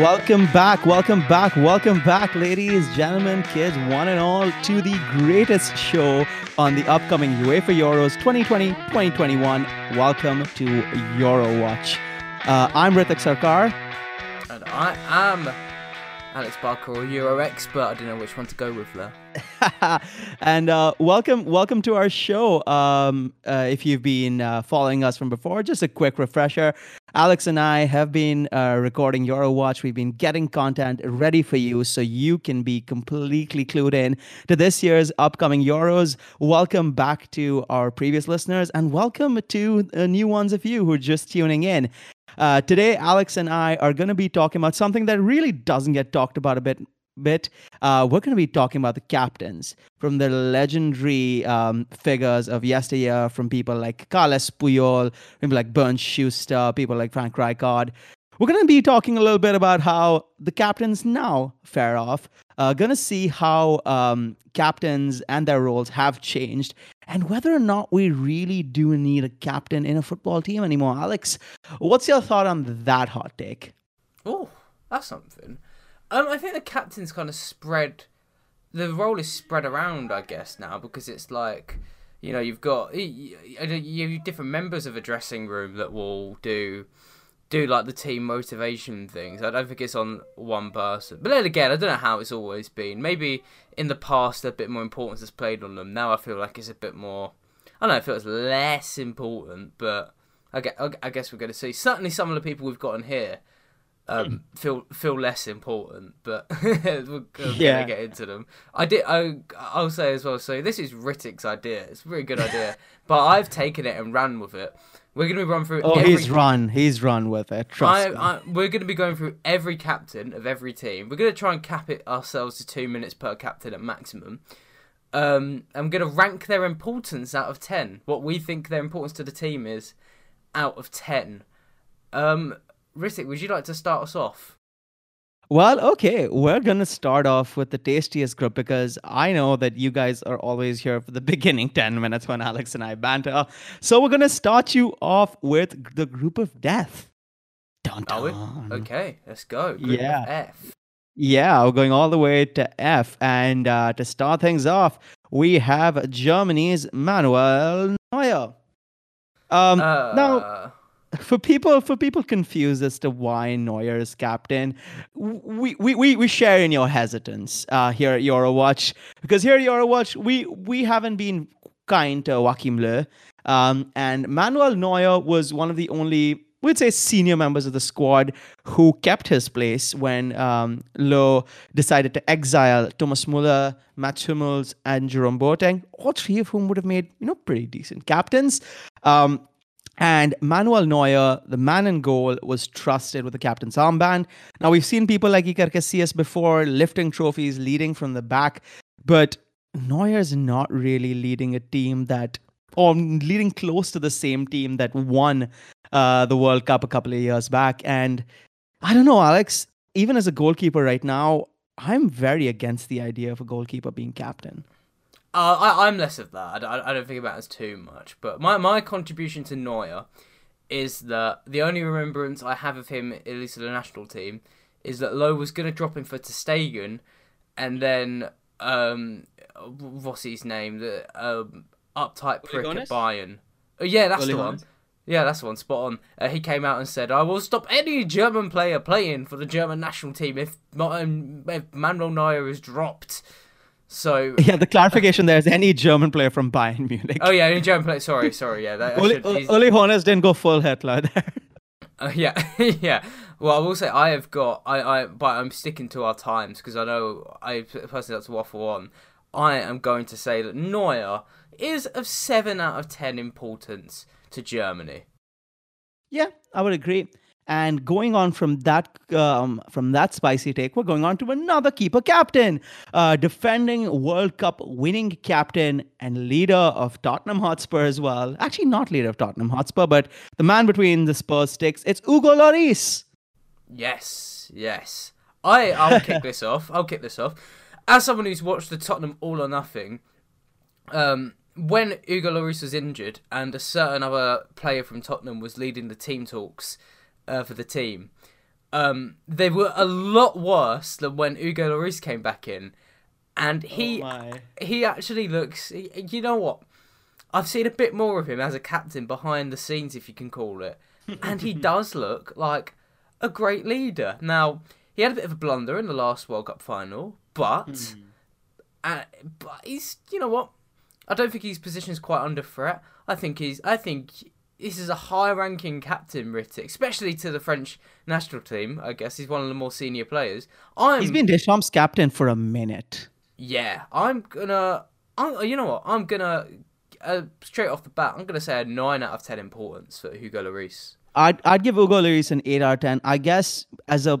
Welcome back, welcome back, welcome back, ladies, gentlemen, kids, one and all, to the greatest show on the upcoming UEFA Euros 2020 2021. Welcome to Eurowatch. Uh, I'm Ritik Sarkar. And I am Alex Barker, Euro expert. I don't know which one to go with there. and uh, welcome, welcome to our show. Um, uh, if you've been uh, following us from before, just a quick refresher. Alex and I have been uh, recording Eurowatch. We've been getting content ready for you so you can be completely clued in to this year's upcoming Euros. Welcome back to our previous listeners and welcome to new ones of you who are just tuning in. Uh, today, Alex and I are going to be talking about something that really doesn't get talked about a bit bit, uh, we're going to be talking about the captains from the legendary um, figures of yesteryear, from people like Carles Puyol, people like Bernd Schuster, people like Frank Rijkaard. We're going to be talking a little bit about how the captains now fare off. Uh, going to see how um, captains and their roles have changed and whether or not we really do need a captain in a football team anymore. Alex, what's your thought on that hot take? Oh, that's something. Um, I think the captain's kind of spread. The role is spread around, I guess, now because it's like, you know, you've got you have different members of a dressing room that will do do like the team motivation things. I don't think it's on one person. But then again, I don't know how it's always been. Maybe in the past a bit more importance is played on them. Now I feel like it's a bit more. I don't know. It it's less important, but I guess, I guess we're going to see. Certainly, some of the people we've gotten here um, feel feel less important, but we're gonna yeah. get into them. I did. I I'll say as well. So this is Ritik's idea. It's a really good idea, but I've taken it and ran with it. We're gonna be run through. Oh, every... he's run. He's run with it. Trust I, me. I, we're gonna be going through every captain of every team. We're gonna try and cap it ourselves to two minutes per captain at maximum. Um, I'm gonna rank their importance out of ten. What we think their importance to the team is out of ten. Um, Ritik, would you like to start us off? Well, okay, we're going to start off with the tastiest group because I know that you guys are always here for the beginning 10 minutes when Alex and I banter. So we're going to start you off with the group of death. Dun, dun. Okay, let's go. Group yeah. F. Yeah, we're going all the way to F. And uh, to start things off, we have Germany's Manuel Neuer. Um, uh... Now, for people for people confused as to why Neuer is captain, we we, we, we share in your hesitance uh, here at Eurowatch because here at Eurowatch we we haven't been kind to Joachim Löw, um, and Manuel Neuer was one of the only we'd say senior members of the squad who kept his place when um, Löw decided to exile Thomas Muller, Mats Hummels, and Jerome Boateng, all three of whom would have made you know pretty decent captains. Um, and Manuel Neuer, the man in goal, was trusted with the captain's armband. Now, we've seen people like Iker Casillas before lifting trophies, leading from the back, but Neuer's not really leading a team that, or leading close to the same team that won uh, the World Cup a couple of years back. And I don't know, Alex, even as a goalkeeper right now, I'm very against the idea of a goalkeeper being captain. Uh, I, I'm less of that. I, I don't think about it as too much. But my, my contribution to Neuer is that the only remembrance I have of him, at least at the national team, is that Löw was going to drop him for ter Stegen, and then um, what's his name? The um, uptight prick at Bayern. Oh, yeah, that's the one. Yeah, that's the one. Spot on. Uh, he came out and said, "I will stop any German player playing for the German national team if, um, if Manuel Neuer is dropped." So yeah, the clarification there is any German player from Bayern Munich. Oh yeah, any German player. Sorry, sorry. Yeah, that, Uli, should, Uli didn't go full Hitler there. Uh, yeah, yeah. Well, I will say I have got I, I but I'm sticking to our times because I know I personally that's to waffle on. I am going to say that Neuer is of seven out of ten importance to Germany. Yeah, I would agree. And going on from that um, from that spicy take, we're going on to another keeper captain, uh, defending World Cup winning captain and leader of Tottenham Hotspur as well. Actually, not leader of Tottenham Hotspur, but the man between the Spurs sticks. It's Hugo Lloris. Yes, yes. I I'll kick this off. I'll kick this off. As someone who's watched the Tottenham All or Nothing, um, when Hugo Lloris was injured and a certain other player from Tottenham was leading the team talks uh, for the team. um, they were a lot worse than when Hugo Lloris came back in, and he Oh he actually looks. You know what? I've seen a bit more of him as a captain behind the scenes, if you can call it, and he does look like a great leader. Now he had a bit of a blunder in the last World Cup final, but uh, but he's you know what? I don't think his position is quite under threat. I think he's. I think this is a high-ranking captain, Ritik, especially to the French national team. I guess he's one of the more senior players. I'm. He's been Deschamps' captain for a minute. Yeah, I'm gonna. I'm, you know what? I'm gonna uh, straight off the bat. I'm gonna say a nine out of ten importance for Hugo Lloris. I'd I'd give Hugo Lloris an eight out of ten. I guess as a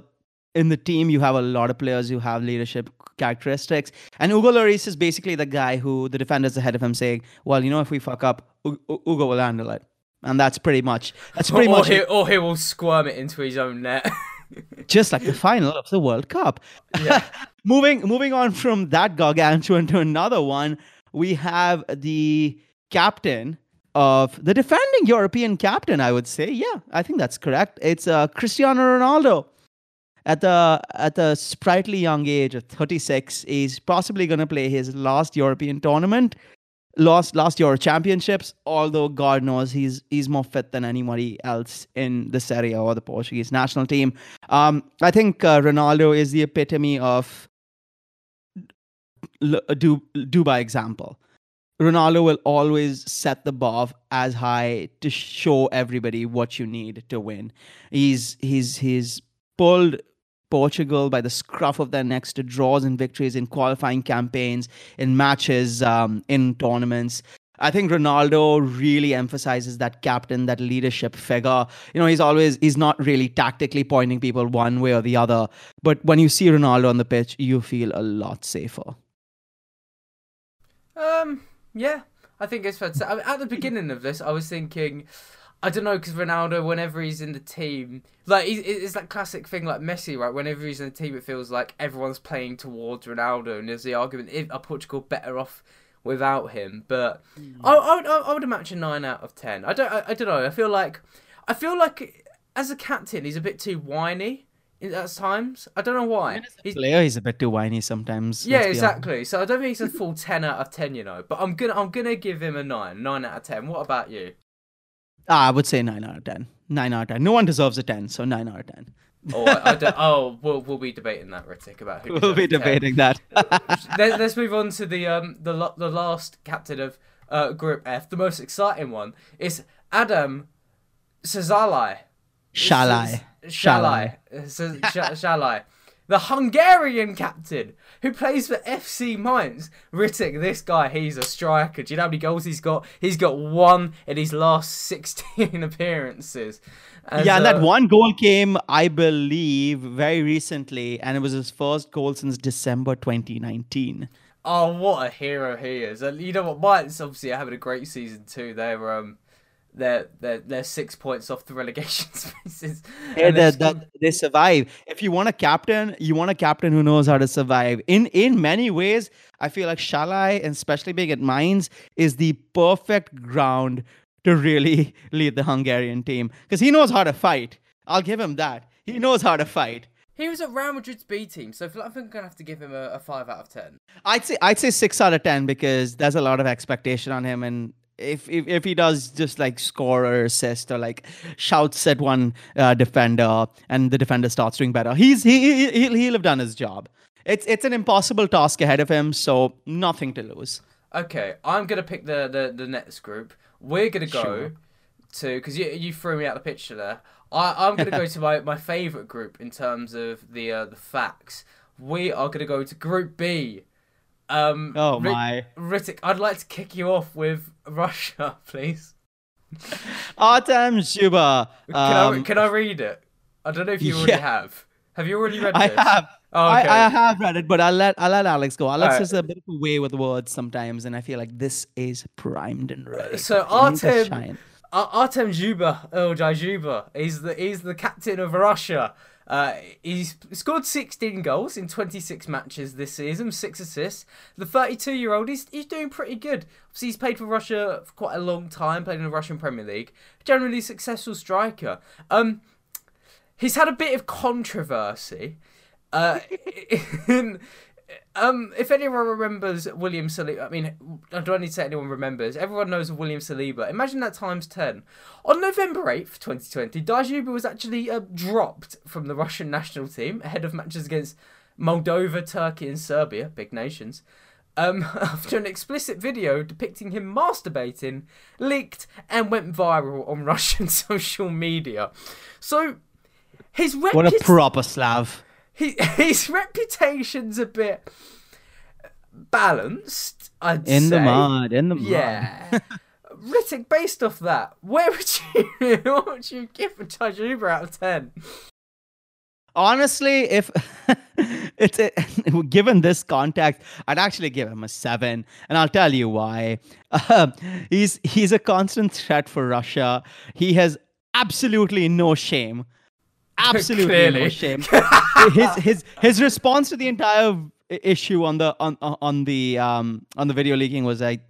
in the team you have a lot of players who have leadership characteristics, and Hugo Lloris is basically the guy who the defenders ahead of him saying, "Well, you know, if we fuck up, Hugo will handle it." And that's pretty much that's pretty or much he, it. or he will squirm it into his own net. just like the final of the World Cup. Yeah. moving moving on from that gargantuan to another one, we have the captain of the defending European captain. I would say, yeah, I think that's correct. It's uh, Cristiano Ronaldo. At the at the sprightly young age of 36, he's possibly going to play his last European tournament lost last Euro championships. Although God knows he's he's more fit than anybody else in the Serie or the Portuguese national team. Um, I think uh, Ronaldo is the epitome of do do by example. Ronaldo will always set the bar as high to show everybody what you need to win. He's he's he's pulled Portugal by the scruff of their necks to draws and victories in qualifying campaigns, in matches, um, in tournaments. I think Ronaldo really emphasizes that captain, that leadership figure. You know, he's always he's not really tactically pointing people one way or the other, but when you see Ronaldo on the pitch, you feel a lot safer. Um, yeah, I think it's fair to say. I mean, at the beginning of this, I was thinking, I don't know, because Ronaldo, whenever he's in the team, like it's that classic thing, like Messi, right? Whenever he's in the team, it feels like everyone's playing towards Ronaldo, and there's the argument: if are Portugal better off without him? But mm. I, I, would, I would imagine nine out of ten. I don't, I, I don't know. I feel like, I feel like as a captain, he's a bit too whiny at times. I don't know why. I he's, player, he's a bit too whiny sometimes. Yeah, exactly. So I don't think he's a full ten out of ten, you know. But I'm gonna I'm gonna give him a nine, nine out of ten. What about you? Ah, I would say nine out of ten. Nine out of ten. No one deserves a ten, so nine out of ten. oh, I, I oh, we'll we'll be debating that, Ritik, about who. We'll be debating 10. that. Let, us move on to the um the the last captain of uh, Group F, the most exciting one. Is Adam Szalai. Szalai. Szalai. Szalai. The Hungarian captain who plays for FC Mainz. Ritik, this guy, he's a striker. Do you know how many goals he's got? He's got one in his last 16 appearances. As, yeah, and that one goal came, I believe, very recently, and it was his first goal since December 2019. Oh, what a hero he is! And you know what? Mainz obviously are having a great season too. They're um, they're they're they're six points off the relegation spaces. Yeah, they, they, they survive. If you want a captain, you want a captain who knows how to survive. In in many ways, I feel like Szalai, and especially being at Mainz, is the perfect ground to really lead the Hungarian team because he knows how to fight. I'll give him that. He knows how to fight. He was at Real Madrid's B team, so I think I'm gonna have to give him a, a, five out of ten. I'd say I'd say six out of ten because there's a lot of expectation on him, and if, if if he does just like score or assist or like shouts at one uh, defender and the defender starts doing better, he's he, he he'll have done his job. It's it's an impossible task ahead of him, so nothing to lose. Okay, I'm gonna pick the the, the next group. We're gonna go sure. to because you you threw me out the picture there. I I'm gonna go to my, my favorite group in terms of the uh, the facts. We are gonna go to Group B um, oh my, Ritik, I'd like to kick you off with Russia, please. Artem Dzyuba. Um, can, I, um, can I read it? I don't know if you already have. Have you already read I this? I have. Oh, okay. I, I, have read it, but I'll let I'll let Alex go. Alex right. is a bit of a way with words sometimes, and I feel like this is primed and ready. So Artem Artem Dzyuba, oh Dzyuba, he's the he's the captain of Russia. Uh, he's scored 16 goals in 26 matches this season, six assists. The 32 year old, he's, he's doing pretty good. Obviously, he's played for Russia for quite a long time, played in the Russian Premier League. Generally successful striker. Um, he's had a bit of controversy. Uh, in, um, if anyone remembers William Saliba, I mean, I don't need to say anyone remembers. Everyone knows of William Saliba. Imagine that times 10. On November 8th, 2020, Dzyuba was actually uh, dropped from the Russian national team ahead of matches against Moldova, Turkey, and Serbia, big nations. Um, after an explicit video depicting him masturbating leaked and went viral on Russian social media. So, his. What a proper Slav he, his reputation's a bit balanced. I'd say. in say. the mud, in the mud. Yeah. Ritik, based off that, where would you what would you give a Dzyuba out of ten? Honestly, if it's a, given this context, I'd actually give him a seven, and I'll tell you why. Uh, he's he's a constant threat for Russia. He has absolutely no shame absolutely shame. his his his response to the entire issue on the on on the um on the video leaking was like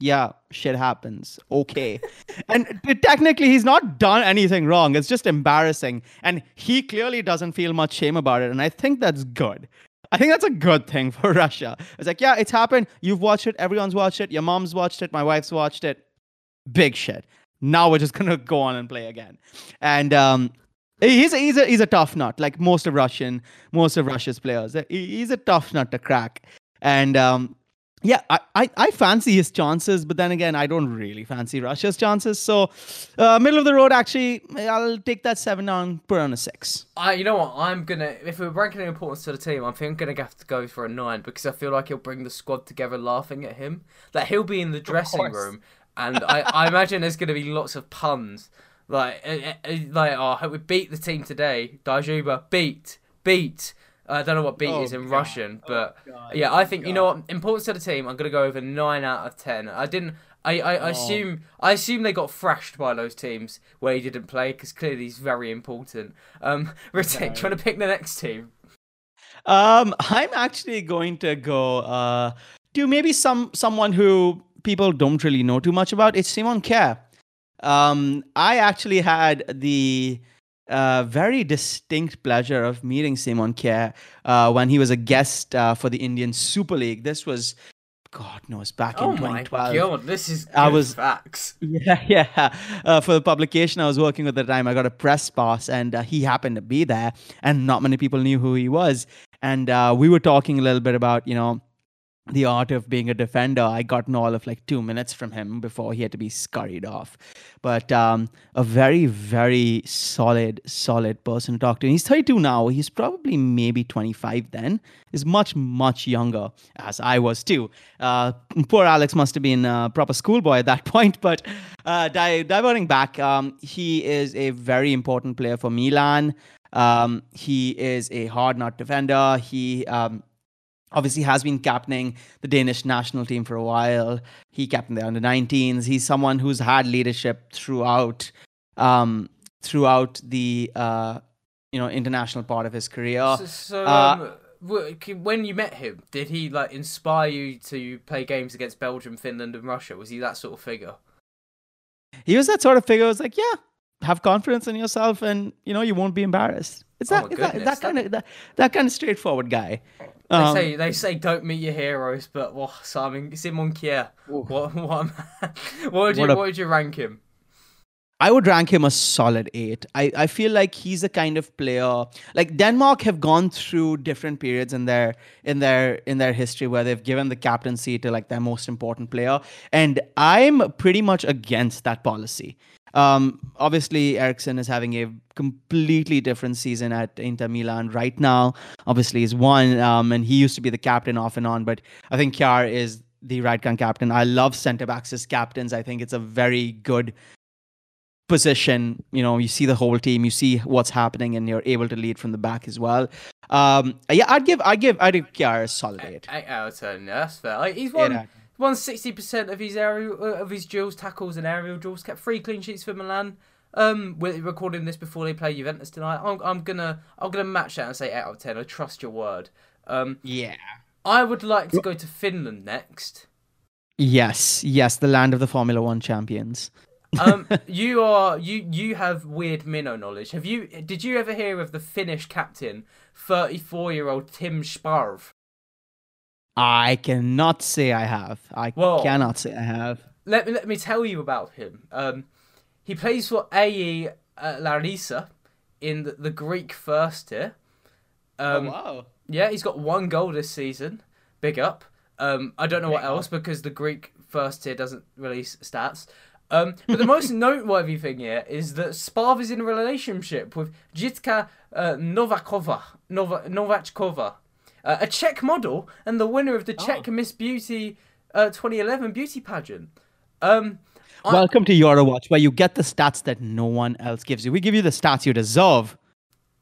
yeah shit happens. Okay. And technically he's not done anything wrong. It's just embarrassing. And he clearly doesn't feel much shame about it. And i think that's good. I think that's a good thing for russia. It's like yeah it's happened. You've watched it. Everyone's watched it. Your mom's watched it. My wife's watched it. Big shit. Now we're just gonna go on and play again. And um He's a, he's a he's a tough nut, like most of Russian most of Russia's players. He's a tough nut to crack, and um, yeah, I, I, I fancy his chances, but then again, I don't really fancy Russia's chances. So, uh, middle of the road, actually, I'll take that seven down, put on a six. I, you know what? I'm gonna if we're ranking the importance to the team, I think I'm gonna have to go for a nine because I feel like he'll bring the squad together, laughing at him. Like he'll be in the dressing room, and I, I imagine there's gonna be lots of puns like, uh, uh, like, oh, I hope we beat the team today. Dzyuba, beat, beat. I don't know what beat oh, is in God. Russian, but oh, yeah, I think God. you know what. Importance to the team, I'm gonna go over nine out of ten. I didn't. I, I, I oh. assume I assume they got thrashed by those teams where he didn't play because clearly he's very important. Um, Ritik, trying to pick the next team. Um, I'm actually going to go uh to maybe some someone who people don't really know too much about. It's Simon Kjær. Um, I actually had the uh, very distinct pleasure of meeting Simon Kjær uh, when he was a guest uh, for the Indian Super League. This was God knows back in 2012. oh 2012. God, this is I was facts. Yeah, yeah. Uh, for the publication I was working with at the time, I got a press pass, and uh, he happened to be there, and not many people knew who he was. And uh, we were talking a little bit about, you know, the art of being a defender. I got in all of like two minutes from him before he had to be scurried off. But um, a very, very solid, solid person to talk to. And he's 32 now. He's probably maybe 25 then. He's much, much younger, as I was too. Uh, poor Alex must have been a proper schoolboy at that point. But uh, di- diverting back, um, he is a very important player for Milan. Um, he is a hard nut defender. He um, obviously has been captaining the Danish national team for a while. He captained the under 19s. He's someone who's had leadership throughout um, throughout the uh, you know international part of his career. So, so uh, um, when you met him, did he like inspire you to play games against Belgium, Finland, and Russia? Was he that sort of figure? He was that sort of figure. It was like, yeah, have confidence in yourself, and you know you won't be embarrassed. It's oh that, that, that kind of that, that kind of straightforward guy. They um, say they say don't meet your heroes, but well, Simon Simon Kjær, what what what would you what, a, what would you rank him? I would rank him a solid eight. I, I feel like he's the kind of player like Denmark have gone through different periods in their in their in their history where they've given the captaincy to like their most important player, and I'm pretty much against that policy. Um, obviously, Eriksen is having a completely different season at Inter Milan right now. Obviously, he's won, um, and he used to be the captain off and on. But I think Kjær is the right gun captain. I love centre backs as captains. I think it's a very good position. You know, you see the whole team, you see what's happening, and you're able to lead from the back as well. Um, yeah, I'd give, I'd give, I'd give Kjær a solid eight. Eight out of ten. That's fair. Like, he's won. Yeah, won sixty percent of his aerial uh, of his duels, tackles, and aerial duels. Kept three clean sheets for Milan. Um, we're recording this before they play Juventus tonight. I'm, I'm gonna I'm gonna match that and say eight out of ten. I trust your word. Um, yeah. I would like to go to Finland next. Yes, yes, the land of the Formula One champions. um, you are you you have weird minnow knowledge. Have you? Did you ever hear of the Finnish captain, thirty-four-year-old Tim Sparv? I cannot say I have. I well, cannot say I have. Let me let me tell you about him. Um, he plays for AE uh, Larissa in the, the, Greek first tier. Oh, um, oh wow! Yeah, he's got one goal this season. Big up. Um, I don't know Big what up. else because the Greek first tier doesn't release stats. Um, but the most noteworthy thing here is that Sparv is in a relationship with Jitka uh, Novakova, Nova, Novachkova, uh, a Czech model and the winner of the Czech oh. Miss Beauty uh, 2011 beauty pageant. Um, Welcome I... to Eurowatch, where you get the stats that no one else gives you. We give you the stats you deserve.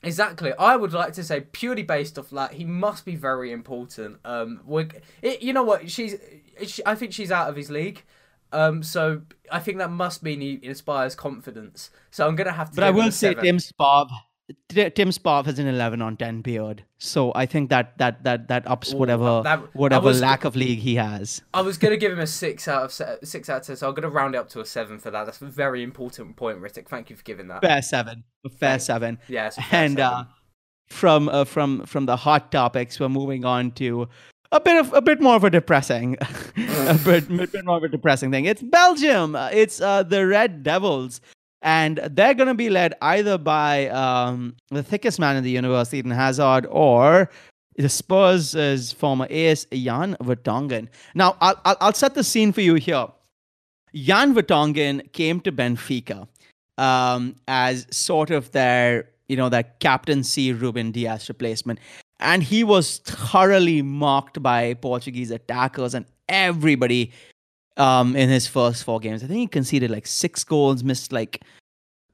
Exactly. I would like to say purely based off that he must be very important. Um, we you know what? She's, she, I think she's out of his league. Um, so I think that must mean he inspires confidence. So I'm gonna have to. But I will say, Tim Sparv, Tim Sparv has an 11 on 10 beard, so I think that that that that ups whatever that, whatever was, lack of league he has. I was gonna give him a six out of se- six out of ten, so I'm gonna round it up to a seven for that. That's a very important point, Ritik. Thank you for giving that. Fair seven, fair seven. Yes, yeah, and seven. Uh, from uh, from from the hot topics, we're moving on to a bit of a bit more of a depressing, a, bit, bit more of a depressing thing. It's Belgium. It's uh, the Red Devils and they're going to be led either by um, the thickest man in the universe, Eden Hazard, or the Spurs' former ace, Jan Vertonghen. Now, I'll, I'll, set the scene for you here. Jan Vertonghen came to Benfica um, as sort of their, you know, their captaincy Ruben Dias replacement. And he was thoroughly mocked by Portuguese attackers and everybody um, in his first four games. I think he conceded like six goals, missed like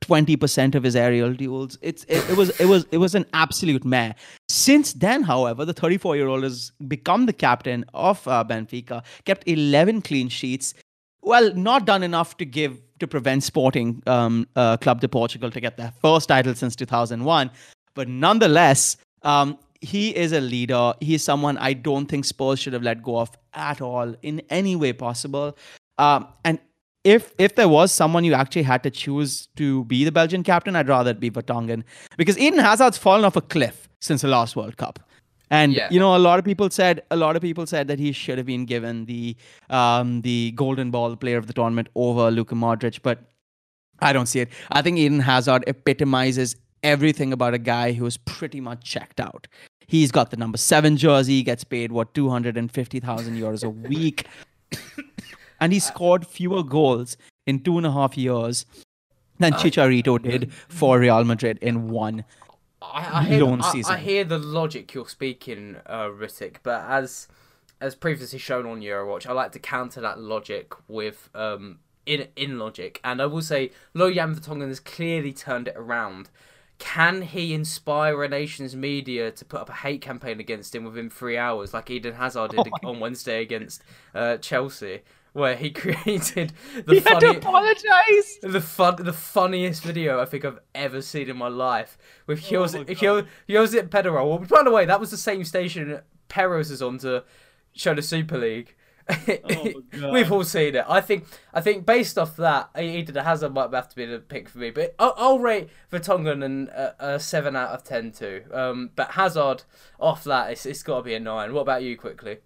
twenty percent of his aerial duels. It's it, it, was it was it was an absolute mare. Since then, however, the 34 year old has become the captain of uh, Benfica, kept 11 clean sheets. Well, not done enough to give to prevent Sporting um, uh, Club de Portugal to get their first title since 2001, but nonetheless. Um, he is a leader. He is someone I don't think Spurs should have let go of at all in any way possible. Um, and if if there was someone you actually had to choose to be the Belgian captain, I'd rather it be Vertonghen because Eden Hazard's fallen off a cliff since the last World Cup. And yeah. you know, a lot of people said a lot of people said that he should have been given the um, the Golden Ball Player of the Tournament over Luka Modric, but I don't see it. I think Eden Hazard epitomizes everything about a guy who is pretty much checked out. He's got the number seven jersey, gets paid what two hundred and fifty thousand euros a week, and he scored fewer goals in two and a half years than uh, Chicharito did for Real Madrid in one I, I hear, season. I, I, hear the logic you're speaking, uh, Ritik, but as as previously shown on Eurowatch, I like to counter that logic with um, in in logic, and I will say Lo Jan Vertonghen has clearly turned it around can he inspire a nation's media to put up a hate campaign against him within three hours, like Eden Hazard did oh. on Wednesday against uh, Chelsea? Where he created the he funny, had to apologize. The fun, the funniest video I think I've ever seen in my life with Josip oh Pedro. By the way, that was the same station Peros is on to show the Super League. Oh, We've all seen it. I think. I think based off that, Eden Hazard might have to be the pick for me. But I'll, I'll rate Vertonghen an, a, a, seven out of ten too. Um, but Hazard off that, it's, it's got to be a nine. What about you, quickly?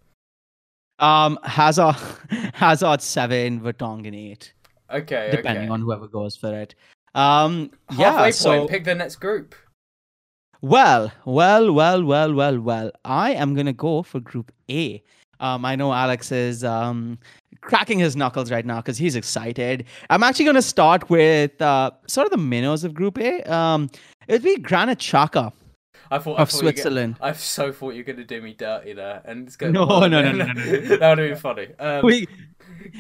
Um, Hazard, Hazard seven, Vertonghen eight. Okay, depending okay. on whoever goes for it. Um, Halfway yeah, point, so pick the next group. Well, well, well, well, well, well. I am gonna go for Group A. Um, I know Alex is um, cracking his knuckles right now because he's excited. I'm actually going to start with uh, sort of the minnows of Group A. Um, it'd be Granit Xhaka. I thought, of I thought Switzerland. I so thought you were going to do me dirty there, and it's going. No, no, no, no, no, no, no. that would be funny. Um, we,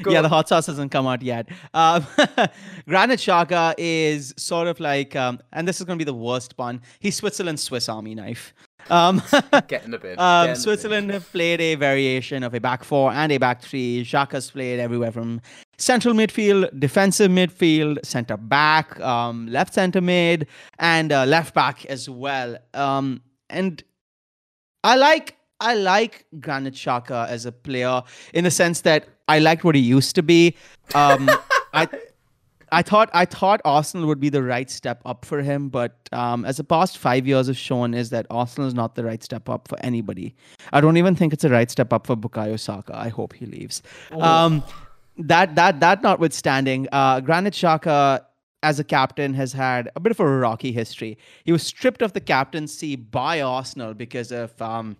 yeah, on. the hot sauce hasn't come out yet. Um, Granit Xhaka is sort of like, um, and this is going to be the worst pun. He's Switzerland's Swiss Army knife. Um, Get in the bin. Um, Switzerland have played a variation of a back four and a back three. Xhaka has played everywhere from central midfield, defensive midfield, center back, um, left center mid, and uh, left back as well. Um, and I like I like Granit Xhaka as a player in the sense that I liked what he used to be. Um, I I thought I thought Arsenal would be the right step up for him, but um, as the past five years have shown, is that Arsenal is not the right step up for anybody. I don't even think it's a right step up for Bukayo Saka. I hope he leaves. Um, that that that notwithstanding, uh, Granit Xhaka as a captain has had a bit of a rocky history. He was stripped of the captaincy by Arsenal because of um,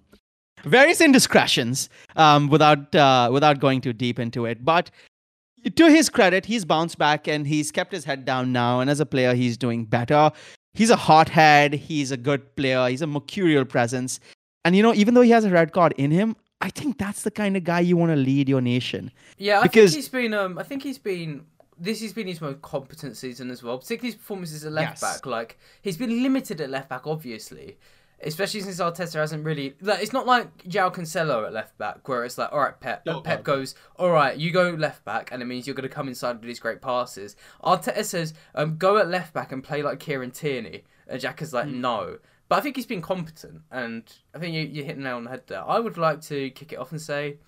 various indiscretions. Um, without uh, without going too deep into it, but to his credit, he's bounced back and he's kept his head down now. And as a player, he's doing better. He's a hothead. He's a good player. He's a mercurial presence. And you know, even though he has a red card in him, I think that's the kind of guy you want to lead your nation. Yeah, I because... think he's been. Um, I think he's been. This has been his most competent season as well, particularly his performances at left yes. back. Like he's been limited at left back, obviously, especially since Arteta hasn't really. Like, it's not like João Cancelo at left back, where it's like, all right, Pep. Pep goes, all right, you go left back, and it means you're going to come inside with these great passes. Arteta says, um, go at left back and play like Kieran Tierney. And Jack is like, mm. no. But I think he's been competent, and I think you, you hit the nail on the head there. I would like to kick it off and say,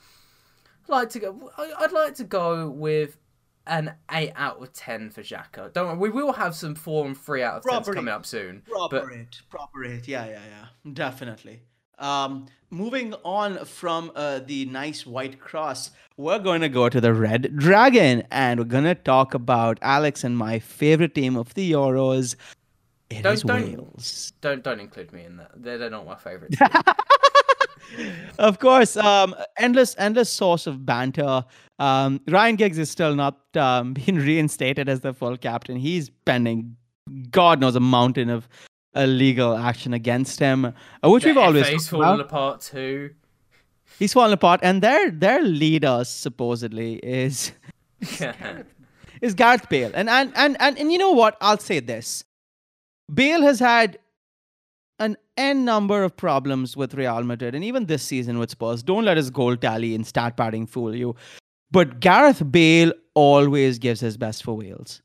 I'd like to go. I'd like to go with an eight out of ten for Xhaka. Don't worry, we will have some four and three out of ten coming up soon. Proper but... it, proper it. Yeah, yeah, yeah, definitely. Um, moving on from uh, the nice white cross, we're going to go to the red dragon, and we're going to talk about Alex and my favorite team of the Euros. It don't, is don't, Wales. Don't don't include me in that. They're, they're not my favorite. of course, um, endless endless source of banter. Um, Ryan Giggs is still not um, being reinstated as the full captain. He's pending, God knows, a mountain of illegal action against him, uh, which the we've always FA's fallen apart too. He's fallen apart, and their their leader supposedly is is Gareth Bale, and and and and and you know what? I'll say this: Bale has had an n number of problems with Real Madrid, and even this season with Spurs. Don't let his goal tally and stat padding fool you. But Gareth Bale always gives his best for Wales.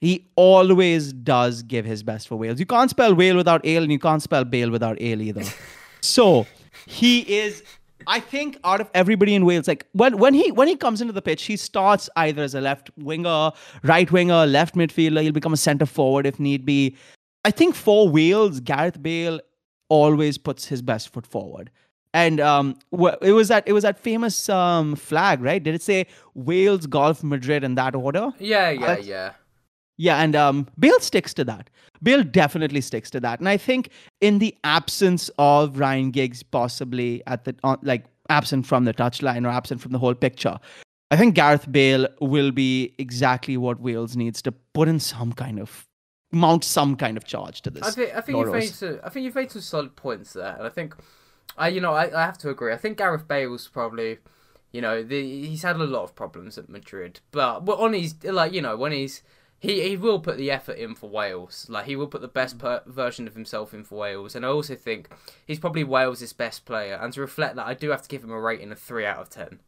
He always does give his best for Wales. You can't spell whale without ale, and you can't spell Bale without ale either. so he is. I think out of everybody in Wales, like when when he when he comes into the pitch, he starts either as a left winger, right winger, left midfielder. He'll become a centre forward if need be. I think for Wales, Gareth Bale always puts his best foot forward. And um, it was that it was that famous um, flag, right? Did it say Wales, Golf, Madrid in that order? Yeah, yeah, yeah. Yeah, and um, Bale sticks to that. Bale definitely sticks to that. And I think in the absence of Ryan Giggs, possibly at the uh, like absent from the touchline or absent from the whole picture, I think Gareth Bale will be exactly what Wales needs to put in some kind of mount some kind of charge to this. I think I think you've made some, I think you've made some solid points there, and I think I you know I, I have to agree. I think Gareth Bale's probably you know the, he's had a lot of problems at Madrid, but well, on his like you know when he's he he will put the effort in for Wales. Like he will put the best per- version of himself in for Wales, and I also think he's probably Wales' best player. And to reflect that, I do have to give him a rating of three out of ten.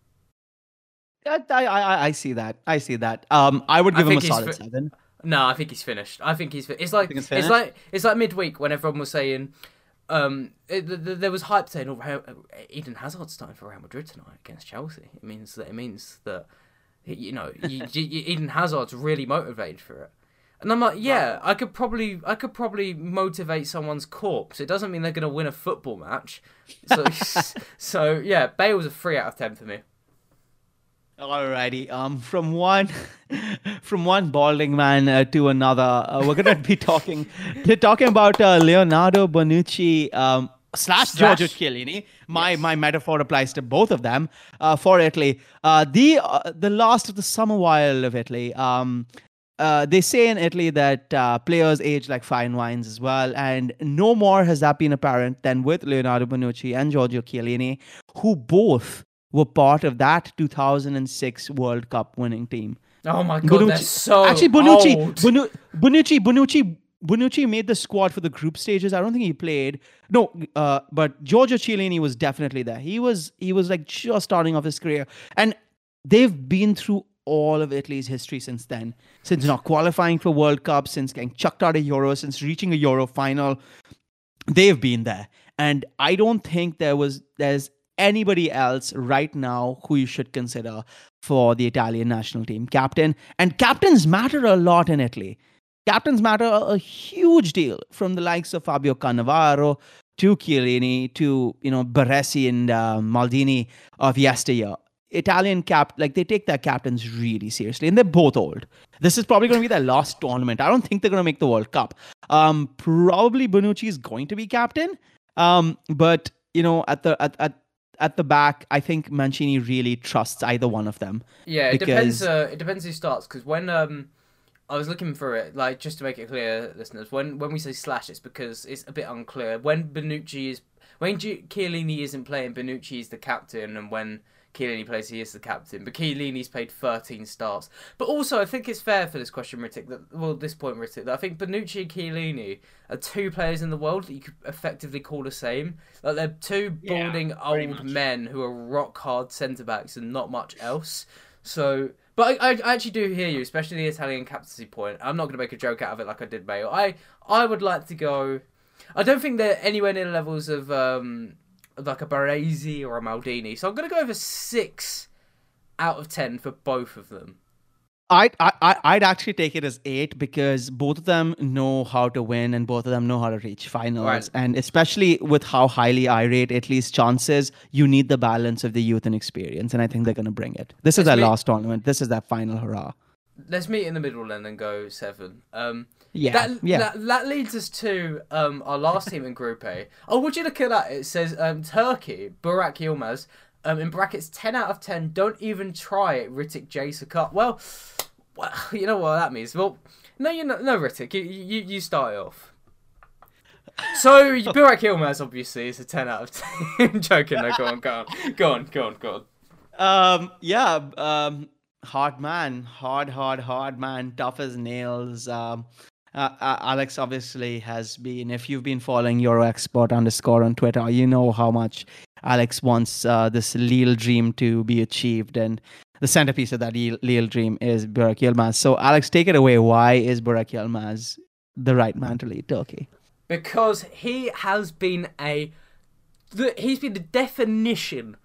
I, I, I see that. I see that. Um, I would give I him a solid seven. No, I think he's finished. I think he's. Fi- it's like it's, it's, like it's like midweek when everyone was saying, um, it, the, the, there was hype saying, "Oh, Eden Hazard starting for Real Madrid tonight against Chelsea." It means that it means that you know you, you, Eden Hazard's really motivated for it. And I'm like, yeah, I could probably, I could probably motivate someone's corpse. It doesn't mean they're gonna win a football match. So, so yeah, Bale's a three out of ten for me. Alrighty. Um, from one, from one balding man uh, to another, uh, we're gonna be talking, talking about uh, Leonardo Bonucci um, slash Giorgio Chiellini. My yes. my metaphor applies to both of them. Uh, for Italy, uh, the uh, the last of the summer wild of Italy. Um, uh, they say in Italy that uh, players age like fine wines as well, and no more has that been apparent than with Leonardo Bonucci and Giorgio Chiellini, who both were part of that 2006 World Cup winning team. Oh my god, Bonucci, that's so actually Bonucci, old. Bonucci, Bonucci, Bonucci made the squad for the group stages. I don't think he played. No, uh, but Giorgio Chiellini was definitely there. He was he was like just starting off his career, and they've been through all of Italy's history since then. Since not qualifying for World Cup, since getting chucked out of Euro, since reaching a Euro final, they've been there. And I don't think there was there's anybody else right now who you should consider for the Italian national team captain. And captains matter a lot in Italy. Captains matter a huge deal from the likes of Fabio Cannavaro to Chiellini to, you know, Baresi and uh, Maldini of yesteryear. Italian cap, like they take their captains really seriously, and they're both old. This is probably going to be their last tournament. I don't think they're going to make the World Cup. Um, probably Bonucci is going to be captain, um, but you know, at the at, at at the back, I think Mancini really trusts either one of them. Yeah, it because... depends. Uh, it depends who starts. Because when um, I was looking for it, like just to make it clear, listeners, when when we say slash, it's because it's a bit unclear. When Bonucci is when G- Chiellini isn't playing, Bonucci is the captain, and when Chiellini plays, he is the captain. But Chiellini's played 13 starts. But also, I think it's fair for this question, Ritik, that, well, this point, Ritik, that I think Bonucci and Chiellini are two players in the world that you could effectively call the same. Like, they're two balding yeah, old men who are rock hard centre backs and not much else. So, but I, I actually do hear you, especially the Italian captaincy point. I'm not going to make a joke out of it like I did Bale. I, I would like to go. I don't think they're anywhere near the levels of um, like a Baresi or a Maldini. So I'm going to go over six out of ten for both of them. I'd, I, I'd actually take it as eight because both of them know how to win and both of them know how to reach finals. Right. And especially with how highly I rate at least chances, you need the balance of the youth and experience. And I think they're going to bring it. This is their last tournament. This is their final hurrah. Let's meet in the middle and then and go seven. Um, yeah, that, yeah. That, that leads us to um, our last team in Group A. Oh, would you look at that? It says um, Turkey, Burak Yilmaz, um, in brackets 10 out of 10, don't even try it, Ritik J. Well, well, you know what that means. Well, no, you know, no, Ritik, you, you, you start it off. So, Burak Yilmaz, obviously, is a 10 out of 10. joking, no, go on, go on. Go on, go on, go on. Um, yeah, um, hard man, hard, hard, hard man, tough as nails. Um, uh, uh, Alex obviously has been, if you've been following Euroexpert underscore on Twitter, you know how much Alex wants uh, this Lille dream to be achieved. And the centerpiece of that Lille dream is Burak Yilmaz. So, Alex, take it away. Why is Burak Yilmaz the right man to lead Turkey? Because he has been a. The, he's been the definition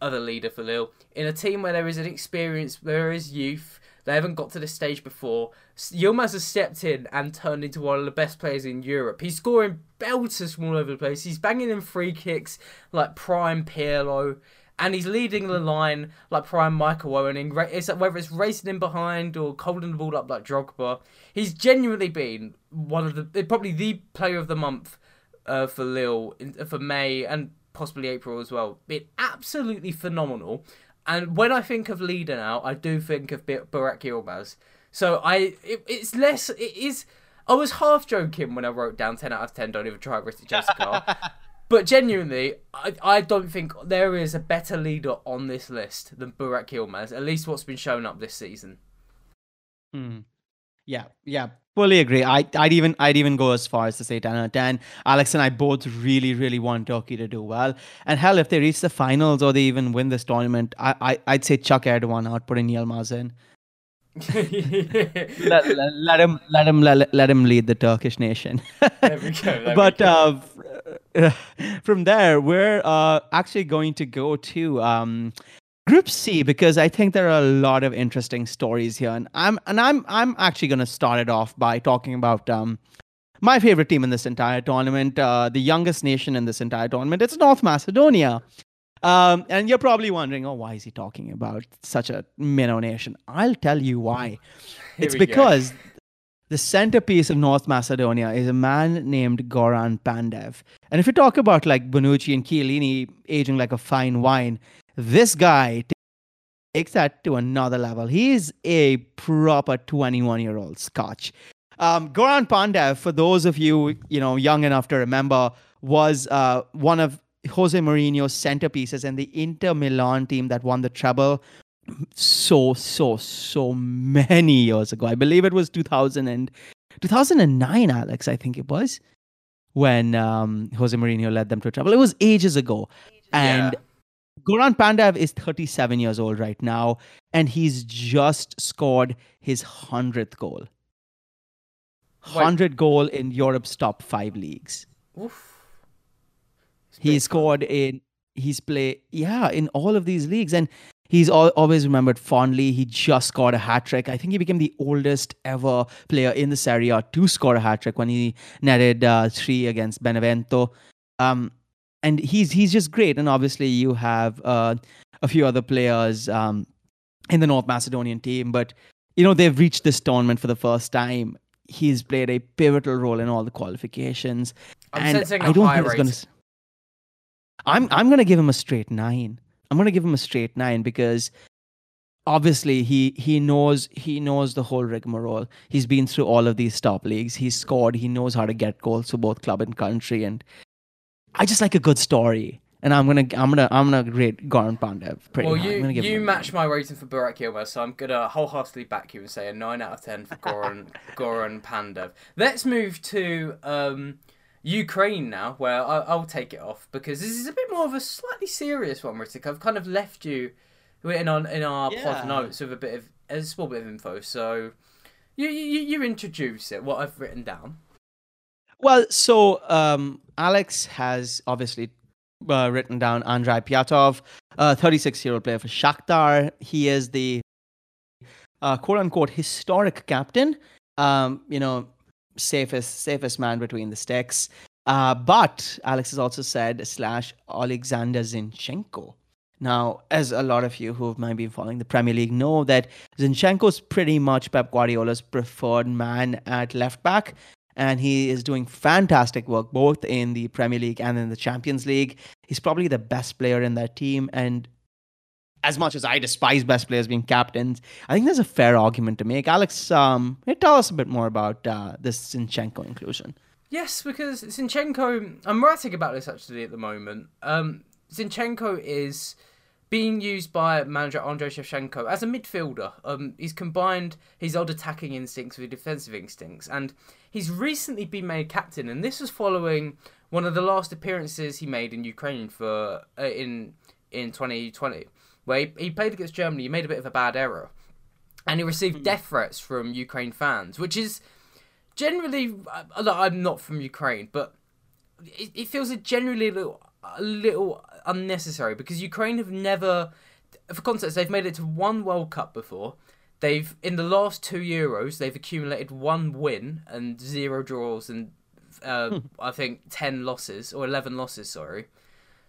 of a leader for Lille in a team where there is an experience, where there is youth, they haven't got to this stage before. Yilmaz has stepped in and turned into one of the best players in Europe. He's scoring belters from all over the place. He's banging in free kicks like prime Pirlo. And he's leading the line like prime Michael Owen. It's, whether it's racing in behind or holding the ball up like Drogba. He's genuinely been one of the, probably the player of the month uh, for Lille, for May and possibly April as well. Been absolutely phenomenal. And when I think of leader now, I do think of Burak Yilmaz. So I, it, it's less. It is. I was half joking when I wrote down ten out of ten. Don't even try Ritik Jessica. but genuinely, I, I don't think there is a better leader on this list than Burak Yilmaz. At least what's been shown up this season. Hmm. Yeah, yeah, fully agree. I, I'd even I'd even go as far as to say 10 out of 10. Alex and I both really, really want Turkey to do well. And hell, if they reach the finals or they even win this tournament, I, I I'd say chuck Erdogan out, put in Yilmaz in. let, let, let, him let him let, let him lead the Turkish nation. go. But. Uh, from there, we're uh, actually going to go to um, Group C because I think there are a lot of interesting stories here, and I'm and I'm I'm actually going to start it off by talking about um, my favorite team in this entire tournament, uh, the youngest nation in this entire tournament. It's North Macedonia. Um, and you're probably wondering, oh, why is he talking about such a minnow nation? I'll tell you why. Here it's because go. the centerpiece of North Macedonia is a man named Goran Pandev. And if you talk about like Bonucci and Chiellini aging like a fine wine, this guy takes that to another level. He's a proper 21 year old Scotch. Um, Goran Pandev, for those of you you know young enough to remember, was uh, one of Jose Mourinho's centerpieces and the Inter Milan team that won the treble so so so many years ago. I believe it was 2000 and 2009, Alex. I think it was when um, Jose Mourinho led them to a treble. It was ages ago, and yeah. Goran Pandev is 37 years old right now, and he's just scored his 100th goal. 100 goal in Europe's top five leagues. Oof. He scored in he's played yeah in all of these leagues and he's al- always remembered fondly. He just scored a hat trick i think he became the oldest ever player in the serie a to score a hat trick when he netted uh, three against benevento. Um, and he's he's just great. And obviously you have uh, a few other players um, in the north macedonian team but you know they've reached this tournament for the first time. He's played a pivotal role in all the qualifications. I'm and sensing i don't think it's going to. I'm I'm gonna give him a straight nine. I'm gonna give him a straight nine because obviously he he knows he knows the whole rigmarole. He's been through all of these top leagues. He's scored. He knows how to get goals for both club and country. And I just like a good story. And I'm gonna I'm gonna I'm gonna rate Goran Pandev pretty Well, high. You you match my rating for Burak Yilmaz, so I'm gonna wholeheartedly back you and say a nine out of ten for Goran Goran Pandev. Let's move to um, Ukraine now, where I, I'll take it off because this is a bit more of a slightly serious one, Ritik. I've kind of left you in on in our Yeah. pod notes with a bit of a small bit of info, so you you you introduce it. What I've written down. Well, so um, Alex has obviously uh, written down Andrei Pyatov, a 36 year old player for Shakhtar. He is the uh, quote unquote historic captain. Um, you know, safest safest man between the sticks. Uh, but Alex has also said slash Alexander Zinchenko. Now, as a lot of you who might be following the Premier League know, that Zinchenko's pretty much Pep Guardiola's preferred man at left back and he is doing fantastic work both in the Premier League and in the Champions League. He's probably the best player in that team, and as much as I despise best players being captains, I think there's a fair argument to make. Alex, um, tell us a bit more about uh, this Zinchenko inclusion. Yes, because Zinchenko, I'm writing about this actually at the moment. Um, Zinchenko is being used by manager Andrei Shevchenko as a midfielder. Um, he's combined his old attacking instincts with defensive instincts, and he's recently been made captain. And this was following one of the last appearances he made in Ukraine for uh, in in 2020, where he, he played against Germany. He made a bit of a bad error, and he received death threats from Ukraine fans, which is generally. uh, I'm not from Ukraine, but it, it feels generally a little, a little unnecessary because Ukraine have never, for context, they've made it to one World Cup before. They've in the last two Euros they've accumulated one win and zero draws and uh, I think ten losses or eleven losses. Sorry,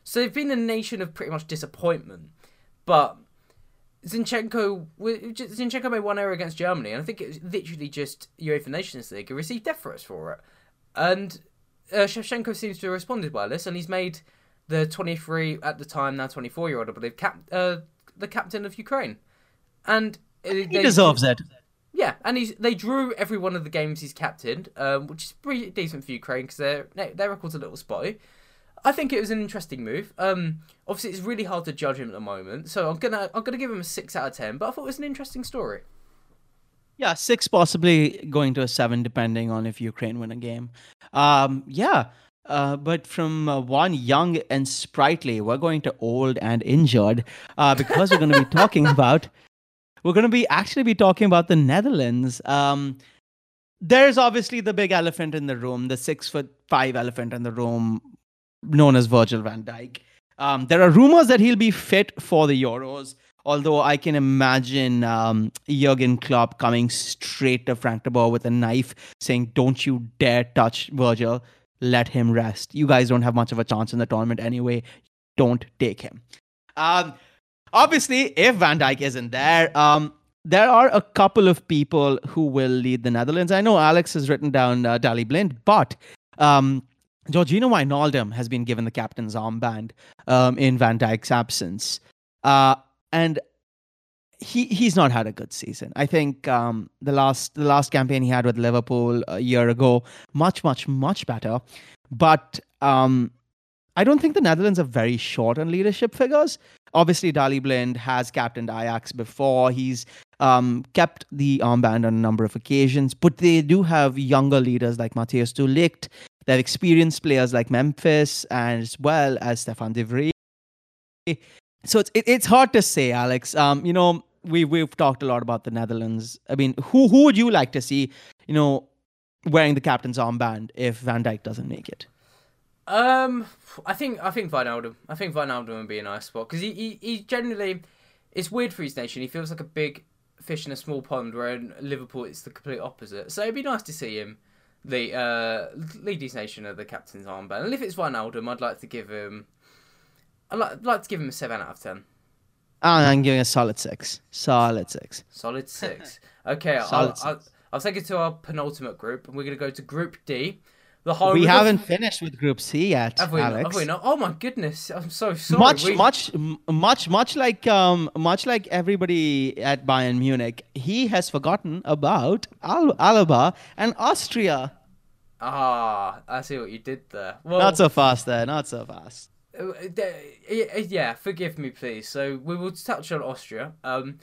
so they've been a nation of pretty much disappointment. But Zinchenko, Zinchenko made one error against Germany, and I think it was literally just UEFA Nations League. He received death threats for it, and uh, Shevchenko seems to have responded by this, and he's made the 23 at the time now 24 year old, I believe, cap uh, the captain of Ukraine, and uh, He they- deserves it. yeah, and he's they drew every one of the games he's captained, um, which is pretty decent for Ukraine because their their record's a little spotty. I think it was an interesting move. Um, obviously, it's really hard to judge him at the moment, so I'm gonna I'm gonna give him a six out of ten. But I thought it was an interesting story. Yeah, six, possibly going to a seven, depending on if Ukraine win a game. Um, yeah, uh, but from uh, one young and sprightly, we're going to old and injured uh, because we're going to be talking about. We're going to be actually be talking about the Netherlands. Um, there's obviously the big elephant in the room, the six foot five elephant in the room, known as Virgil van Dijk. Um, there are rumors that he'll be fit for the Euros although I can imagine um, Jurgen Klopp coming straight to Frank de Boer with a knife, saying, "Don't you dare touch Virgil. Let him rest. You guys don't have much of a chance in the tournament anyway. Don't take him." Um, obviously, if Van Dijk isn't there, um, there are a couple of people who will lead the Netherlands. I know Alex has written down uh, Daley Blind, but um, Georginio Wijnaldum has been given the captain's armband um, in Van Dijk's absence. Uh, and he he's not had a good season. I think um, the last the last campaign he had with Liverpool a year ago, much much much better. But um, I don't think the Netherlands are very short on leadership figures. Obviously, Daley Blind has captained Ajax before. He's um, kept the armband on a number of occasions, but they do have younger leaders like Matthijs de Ligt. They have experienced players like Memphis, and as well as Stefan de Vrij. So it's it, it's hard to say, Alex. Um, you know, we we've talked a lot about the Netherlands. I mean, who who would you like to see? You know, wearing the captain's armband if Van Dijk doesn't make it? Um, I think I think Wijnaldum. I think Wijnaldum would be a nice spot because he, he he generally it's weird for his nation. He feels like a big fish in a small pond, where in Liverpool it's the complete opposite. So it'd be nice to see him the uh, lead his nation of the captain's armband. And if it's Wijnaldum, I'd like to give him. I'd like, like to give him a seven out of ten. I'm giving a solid six. Solid six. Solid six. Okay, solid I'll, six. I'll, I'll take it to our penultimate group, and we're going to go to Group D. The home we haven't finished with Group C yet, have we Alex. Not? Have we not? Oh my goodness! I'm so sorry. Much, we... much, much, much like um, much like everybody at Bayern Munich, he has forgotten about Al- Alaba and Austria. Ah, I see what you did there. Well, not so fast there. Not so fast. Uh, uh, yeah, forgive me, please. So we will touch on Austria. Um,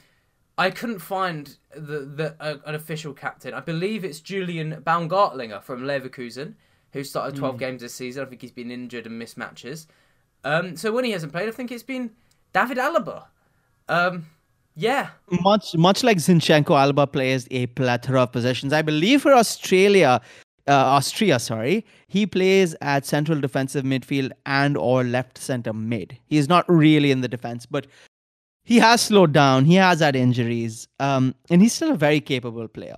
I couldn't find the the uh, an official captain. I believe it's Julian Baumgartlinger from Leverkusen who started 12 mm. games this season. I think he's been injured and missed matches. Um, so when he hasn't played, I think it's been David Alaba. Um, yeah. Much much like Zinchenko, Alaba plays a plethora of positions. I believe for Australia, uh, Austria, sorry, he plays at central defensive midfield and or left center mid. He's not really in the defense, but he has slowed down. He has had injuries, um, and he's still a very capable player.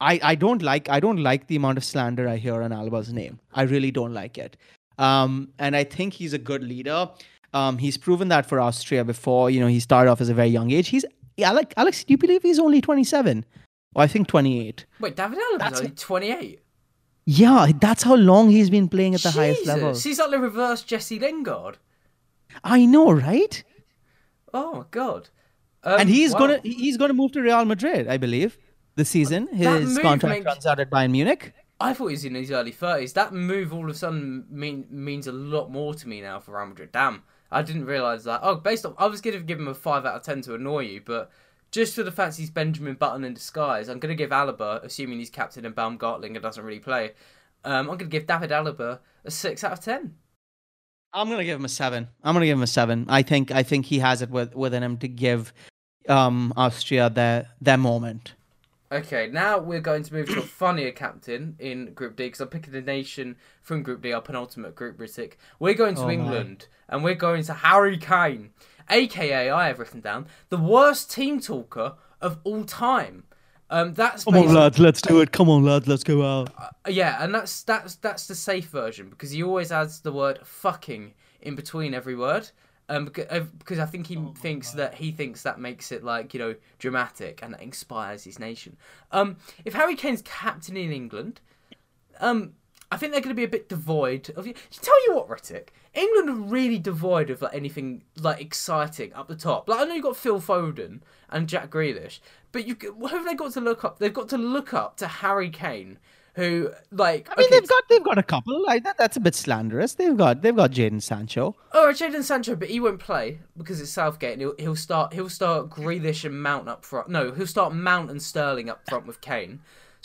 I, I don't like I don't like the amount of slander I hear on Alaba's name. I really don't like it. Um, and I think he's a good leader. Um, he's proven that for Austria before. You know, he started off as a very young age. He's Alex. Alex, do you believe he's only twenty seven? Or I think twenty eight. Wait, David Alaba's only twenty eight. Yeah, that's how long he's been playing at the Jesus, highest level. He's like the reverse Jesse Lingard. I know, right? Oh my god! Um, and he's wow. gonna he's gonna move to Real Madrid, I believe this season. His contract makes... runs out at Bayern Munich. I thought he was in his early thirties. That move all of a sudden mean, means a lot more to me now for Real Madrid. Damn, I didn't realize that. Oh, based on I was to give him a five out of ten to annoy you, but just for the fact he's Benjamin Button in disguise, I'm going to give Alaba, assuming he's captain and Baumgartlinger doesn't really play. Um, I'm going to give David Alaba a six out of ten. I'm going to give him a seven. I'm going to give him a seven. I think I think he has it with, within him to give um, Austria their their moment. Okay, now we're going to move to a funnier captain in Group D because I'm picking a nation from Group D, our penultimate group, Ritik. We're going to oh England and we're going to Harry Kane, aka I have written down the worst team talker of all time. Um, that's come on, lads, let's do it. Come on, lads, let's go out. Uh, yeah, and that's that's that's the safe version because he always adds the word "fucking" in between every word um, because uh, I think he oh thinks that he thinks that makes it like you know dramatic and that inspires his nation. Um, if Harry Kane's captain in England, um, I think they're going to be a bit devoid of. You. Tell you what, Ritik, England are really devoid of like anything like exciting up the top. Like I know you have got Phil Foden and Jack Grealish, but you who have they got to look up? They've got to look up to Harry Kane who like I mean okay, they've got they've got a couple like that that's a bit slanderous they've got they've got Jadon Sancho oh Jadon Sancho but he won't play because it's Southgate and he'll, he'll start he'll start Grealish and Mount up front no he'll start Mount and Sterling up front with Kane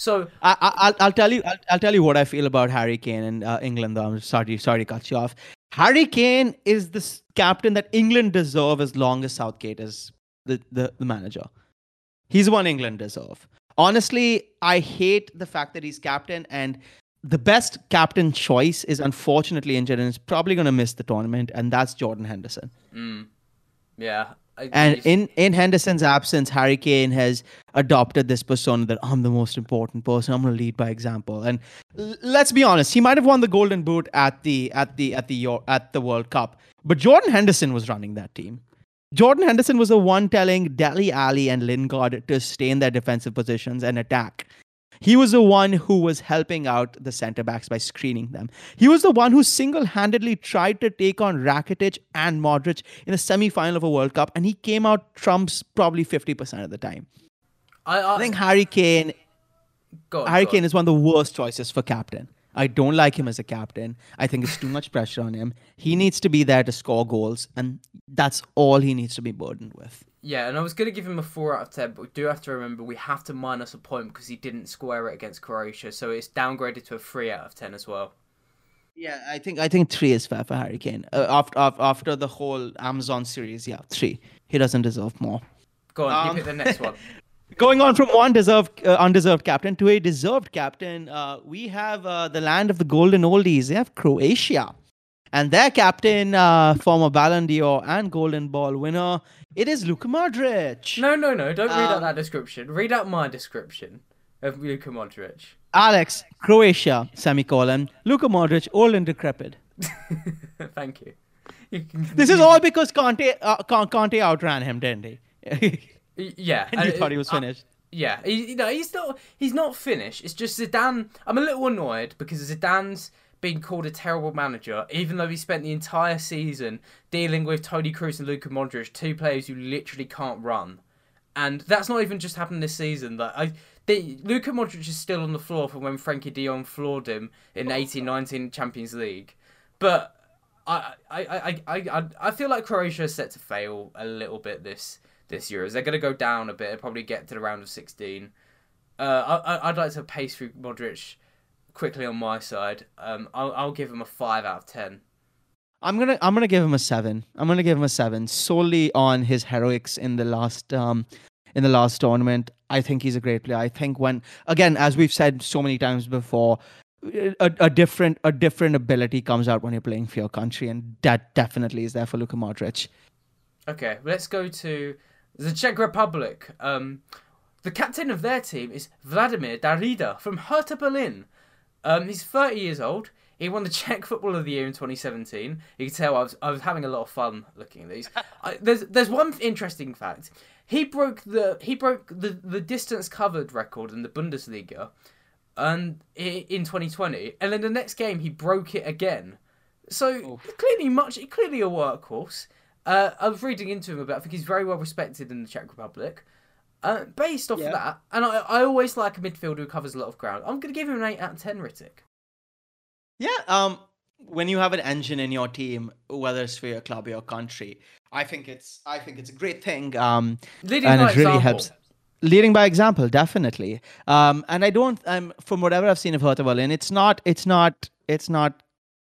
so I, I will tell you I'll, I'll, tell you what I feel about Harry Kane and uh, England though I'm sorry sorry to cut you off Harry Kane is the captain that England deserve as long as Southgate is the, the, the manager he's one England deserve honestly, I hate the fact that he's captain and the best captain choice is unfortunately injured and is probably going to miss the tournament, and that's Jordan Henderson. Mm. Yeah. I, and in, in Henderson's absence, Harry Kane has adopted this persona that I'm the most important person. I'm going to lead by example. And l- let's be honest, he might have won the Golden Boot at the at the at the at the World Cup, but Jordan Henderson was running that team. Jordan Henderson was the one telling Dele Alli and Lingard to stay in their defensive positions and attack. He was the one who was helping out the centre backs by screening them. He was the one who single handedly tried to take on Rakitic and Modric in the semi final of a World Cup, and he came out trumps probably 50% of the time. I, I, I think Harry Kane, on, Harry Kane is one of the worst choices for captain. I don't like him as a captain. I think it's too much pressure on him. He needs to be there to score goals, and that's all he needs to be burdened with. Yeah, and I was going to give him a 4 out of 10, but we do have to remember we have to minus a point because he didn't square it against Croatia, so it's downgraded to a 3 out of 10 as well. Yeah, I think I think 3 is fair for Harry Kane. Uh, after, after the whole Amazon series, yeah, 3. He doesn't deserve more. Go on, um, you pick the next one. Going on from one deserved, uh, undeserved captain to a deserved captain, uh, we have uh, the land of the golden oldies. They have Croatia, and their captain, uh, former Ballon d'Or and Golden Ball winner, it is Luka Modric. No, no, no! Don't read out um, that description. Read out my description of Luka Modric. Alex, Croatia, semicolon. Luka Modric, old and decrepit. Thank you. you this is all because Kanté, uh, Kanté outran him, didn't he? yeah. and you thought he was finished. Uh, yeah, he, you know, he's not he's not finished. It's just Zidane. I'm a little annoyed because Zidane's been called a terrible manager, even though he spent the entire season dealing with Toni Kroos and Luka Modric, two players who literally can't run. And that's not even just happened this season. That I Luka Modric is still on the floor from when Frenkie de Jong floored him in 18-19 Champions League. But I, I, I, I, I feel like Croatia is set to fail a little bit this this Euros. They're going to go down a bit and probably get to the round of 16. Uh, I, I'd like to pace through Modric quickly on my side. Um, I'll, I'll give him a five out of ten. I'm gonna I'm gonna give him a seven. I'm gonna give him a seven solely on his heroics in the last um in the last tournament. I think he's a great player. I think when again, as we've said so many times before, a, a different a different ability comes out when you're playing for your country, and that definitely is there for Luka Modric. Okay, let's go to the Czech Republic. Um, the captain of their team is Vladimir Darida from Hertha Berlin. Um, he's 30 years old. He won the Czech Football of the Year in 2017. You can tell I was I was having a lot of fun looking at these. I, there's there's one interesting fact. He broke the he broke the, the distance covered record in the Bundesliga, and in 2020, and then the next game he broke it again. So clearly much clearly a workhorse. Uh, I was reading into him about. I think he's very well respected in the Czech Republic. Uh, based off yeah. that, and I, I always like a midfielder who covers a lot of ground. I'm going to give him an eight out of ten, Ritik. Yeah. Um. When you have an engine in your team, whether it's for your club or your country, I think it's I think it's a great thing. Um. Leading and by it really example. helps. Leading by example, definitely. Um. And I don't. Um. From whatever I've seen of Hertha Berlin, it's not. It's not. It's not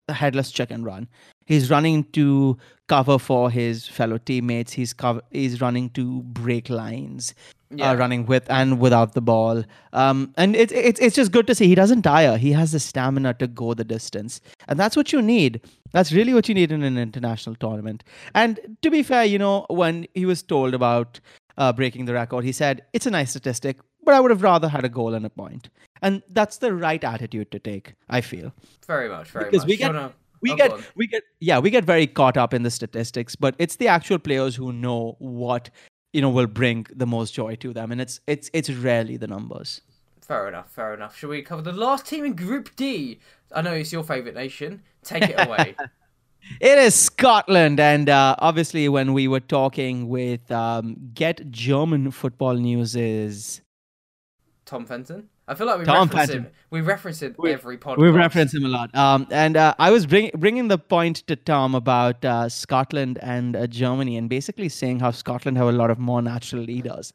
a headless chicken run. He's running to cover for his fellow teammates. He's cover, he's running to break lines. Uh, yeah. Uh, running with and without the ball. Um, and it's it's it's just good to see he doesn't tire. He has the stamina to go the distance, and that's what you need. That's really what you need in an international tournament. And to be fair, you know, when he was told about uh, breaking the record, he said it's a nice statistic, but I would have rather had a goal and a point. And that's the right attitude to take. I feel very much, very because much. we get we get we get yeah we get very caught up in the statistics but it's the actual players who know what you know will bring the most joy to them and it's it's it's rarely the numbers. Fair enough fair enough. Shall we cover the last team in group d? I know it's your favorite nation. Take it away. It is scotland and uh, obviously when we were talking with um, get german football news is tom fenton I feel like we Tom reference him. We reference him we, every podcast. We reference him a lot. Um, and uh, I was bring, bringing the point to Tom about uh, Scotland and uh, Germany, and basically saying how Scotland have a lot of more natural leaders,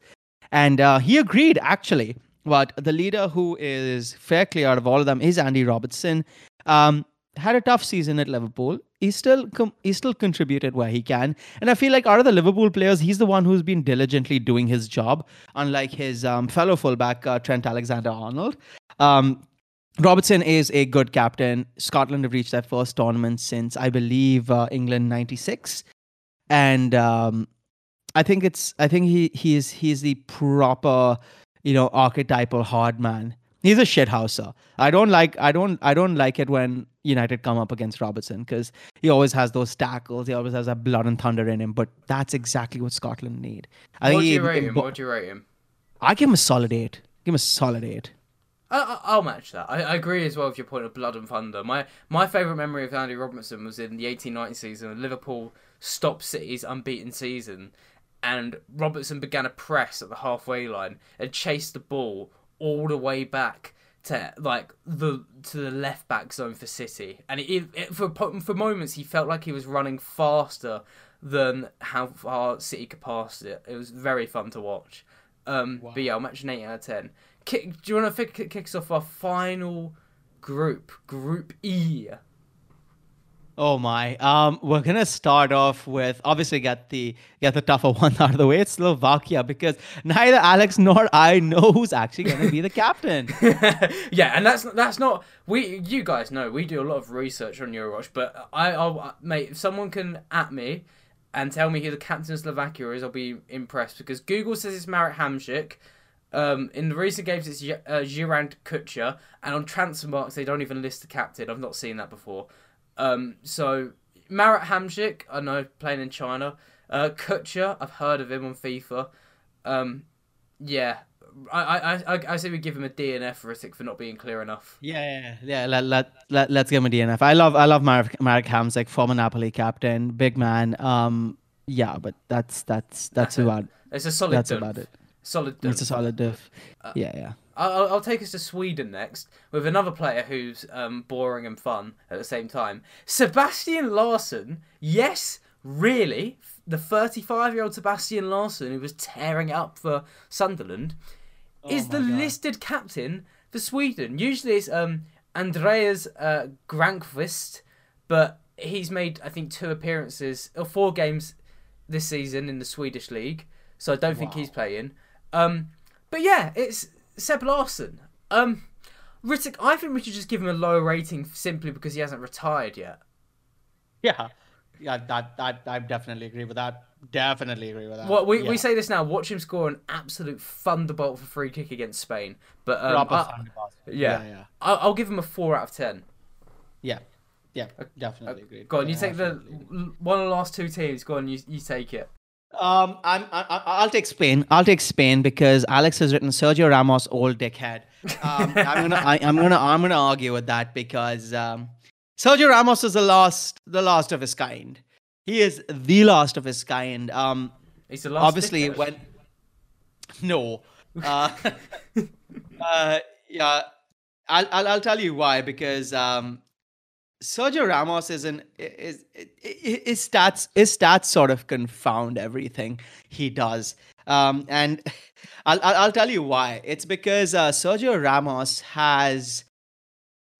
and uh, he agreed actually. But the leader who is fair clear out of all of them is Andy Robertson. Um, had a tough season at Liverpool. He still com- still contributed where he can, and I feel like out of the Liverpool players, he's the one who's been diligently doing his job, unlike his um, fellow fullback uh, Trent Alexander-Arnold. Um, Robertson is a good captain. Scotland have reached their first tournament since I believe uh, England '96, and um, I think it's I think he he is he is the proper you know archetypal hard man He's a shithouser. I don't like I don't I don't like it when United come up against Robertson because he always has those tackles. He always has that blood and thunder in him. But that's exactly what Scotland need. I what do you rate him? What do you rate him? I give him a solid eight. Give him a solid eight. I, will match that. I, I, agree as well with your point of blood and thunder. My my favourite memory of Andy Robertson was in the 1890 season. Liverpool stopped City's unbeaten season, and Robertson began a press at the halfway line and chased the ball all the way back to like the to the left back zone for City, and it, it, for for moments he felt like he was running faster than how far City could pass it. It was very fun to watch. Um, wow. But yeah, I'll match an eight out of ten. Kick, do you want to kick, kick us off our final group, Group E? Oh my. Um, we're gonna start off with obviously get the get the tougher one out of the way. It's Slovakia because neither Alex nor I know who's actually gonna be the captain. yeah, and that's that's not we. You guys know we do a lot of research on Eurowatch, but I, I'll mate. If someone can at me and tell me who the captain of Slovakia is, I'll be impressed because Google says it's Marek Hamšík. Um, in the recent games, it's uh, Juraj Kucka, and on Transfermarkt, they don't even list the captain. I've not seen that before. Um, so Marek Hamšík, I know playing in China. Uh, Kucka, I've heard of him on FIFA. Um, yeah, I, I, I, I say we give him a DNF for Ritik for not being clear enough. Yeah, yeah, yeah. Let, let, let, let's give him a DNF. I love I love Marek, Marek Hamšík, former Napoli captain, big man. Um, yeah, but that's that's that's, about. It. It's a solid. That's about it. Solid. It's a solid diff. Uh, yeah, yeah. I'll, I'll take us to Sweden next with another player who's um, boring and fun at the same time. Sebastian Larsson, yes, really, the 35 year old Sebastian Larsson who was tearing it up for Sunderland, oh is the God. listed captain for Sweden. Usually it's um, Andreas uh, Granqvist, but he's made, I think, two appearances or four games this season in the Swedish league, so I don't wow. think he's playing. Um, but yeah, it's Seb Larsson. Um, Ritik, I think we should just give him a lower rating simply because he hasn't retired yet. Yeah, yeah, that that I definitely agree with that. Definitely agree with that. Well, we, yeah. we say this now. Watch him score an absolute thunderbolt for free kick against Spain. But um, I, yeah, yeah, yeah. I'll, give him a four out of ten. Yeah, yeah, definitely uh, agree. Go on, you take the one of the last two teams. Go on, you you take it. Um, I'm, I, I'll take Spain. I'll take Spain because Alex has written Sergio Ramos, old dickhead. Um, I'm gonna, I, am gonna, I'm gonna argue with that because um, Sergio Ramos is the last, the last of his kind. He is the last of his kind. Um, he's the last. Obviously, dickhead. when no, uh, uh, yeah, I'll, I'll, I'll tell you why because um, Sergio Ramos is an is, his stats his stats sort of confound everything he does. Um, and I'll, I'll tell you why. It's because uh, Sergio Ramos has,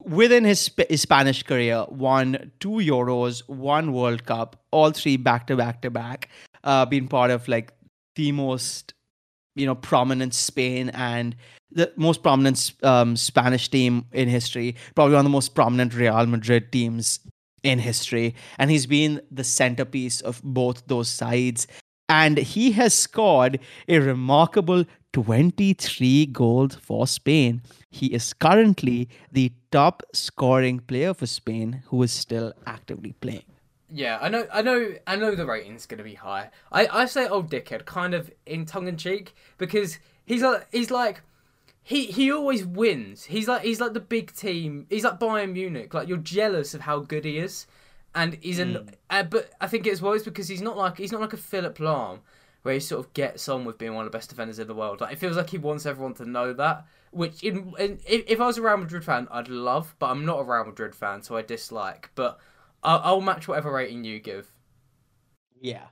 within his, his Spanish career, won two Euros, one World Cup, all three back to back to back. Uh, been part of like the most, you know, prominent Spain and the most prominent um, Spanish team in history, probably one of the most prominent Real Madrid teams in history. And he's been the centerpiece of both those sides. And he has scored a remarkable 23 goals for Spain. He is currently the top scoring player for Spain who is still actively playing. Yeah, I know, I know, I know the rating's going to be high. I, I say old dickhead kind of in tongue in cheek because he's like, he's like, he he always wins. He's like he's like the big team. He's like Bayern Munich. Like you're jealous of how good he is, and he's an. Mm. Uh, but I think it's well, because he's not like he's not like a Philipp Lahm, where he sort of gets on with being one of the best defenders in the world. Like it feels like he wants everyone to know that. Which in, in if I was a Real Madrid fan, I'd love, but I'm not a Real Madrid fan, so I dislike. But I'll, I'll match whatever rating you give. Yeah.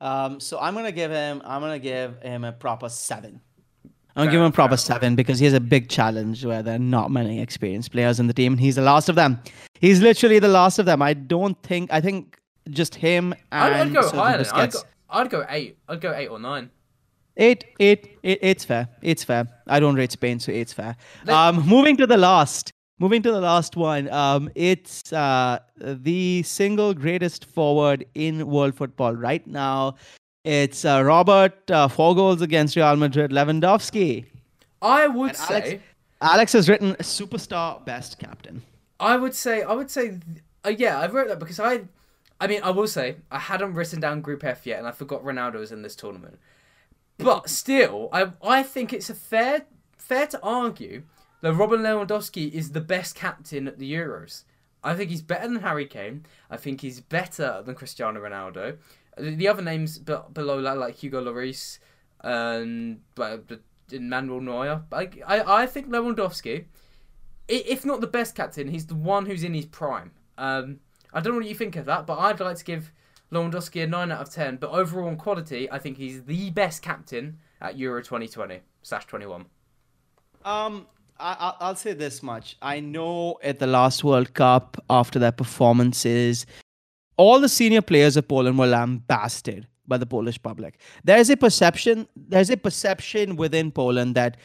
Um. So I'm gonna give him. I'm gonna give him a proper seven. I'm gonna give him a proper seven because he has a big challenge where there are not many experienced players in the team, and he's the last of them. He's literally the last of them. I don't think. I think just him and. I'd, I'd go higher. I'd, go, I'd go eight. I'd go eight or nine. Eight, eight, eight, eight's fair. It's fair. I don't rate Spain, so eight's fair. Um, moving to the last. Moving to the last one. Um, it's uh the single greatest forward in world football right now. It's uh, Robert, uh, four goals against Real Madrid, Lewandowski. I would and say. Alex, Alex, has written superstar best captain. I would say, I would say, uh, yeah, I wrote that because I, I mean, I will say, I hadn't written down Group F yet, and I forgot Ronaldo was in this tournament. But still, I, I think it's a fair, fair to argue that Robert Lewandowski is the best captain at the Euros. I think he's better than Harry Kane. I think he's better than Cristiano Ronaldo. The other names below that, like Hugo Lloris and Manuel Neuer, I, I, I think Lewandowski, if not the best captain, he's the one who's in his prime. Um, I don't know what you think of that, but I'd like to give Lewandowski a 9 out of 10. But overall in quality, I think he's the best captain at Euro 2020 slash 21. Um, I, I'll say this much. I know at the last World Cup, after their performances, all the senior players of Poland were lambasted by the Polish public. There's a perception. There's a perception within Poland that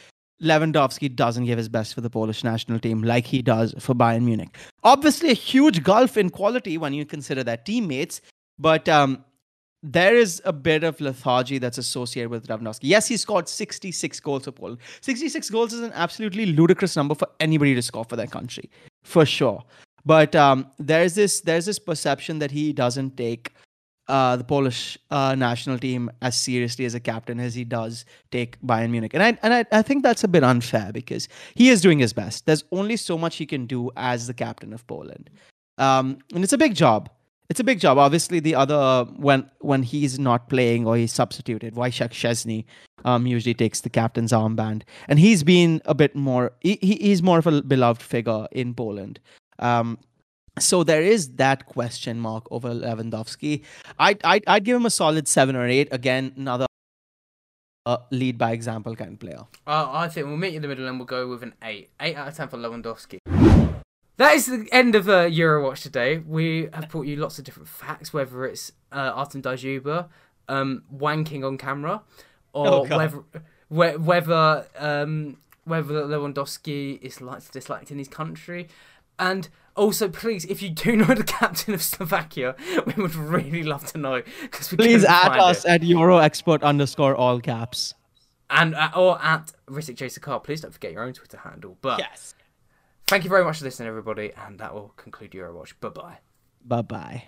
Lewandowski doesn't give his best for the Polish national team like he does for Bayern Munich. Obviously, a huge gulf in quality when you consider their teammates, but um, there is a bit of lethargy that's associated with Lewandowski. Yes, he scored 66 goals for Poland. 66 goals is an absolutely ludicrous number for anybody to score for their country, for sure. But um, there's this there's this perception that he doesn't take uh, the Polish uh, national team as seriously as a captain as he does take Bayern Munich. And I and I, I think that's a bit unfair because he is doing his best. There's only so much he can do as the captain of Poland. Um, and it's a big job. It's a big job. Obviously, the other when when he's not playing or he's substituted, Wojciech Szczesny um, usually takes the captain's armband, and he's been a bit more. He, he's more of a beloved figure in Poland. Um, so there is that question mark over Lewandowski. I'd, I'd, I'd give him a solid seven or eight. Again, another uh, lead by example kind of player. Uh, I think we'll meet you in the middle and we'll go with an eight. Eight out of ten for Lewandowski. That is the end of uh, Eurowatch today. We have brought you lots of different facts, whether it's uh, Artem Dzyuba um, wanking on camera, or oh, whether whether um, whether Lewandowski is liked or disliked in his country, and also, please, if you do know the captain of Slovakia, we would really love to know. Please add us it. at Euro Expert underscore all caps, and uh, or at Ritik J Car. Please don't forget your own Twitter handle. But yes, thank you very much for listening, everybody, and that will conclude Eurowatch. Bye bye. Bye bye.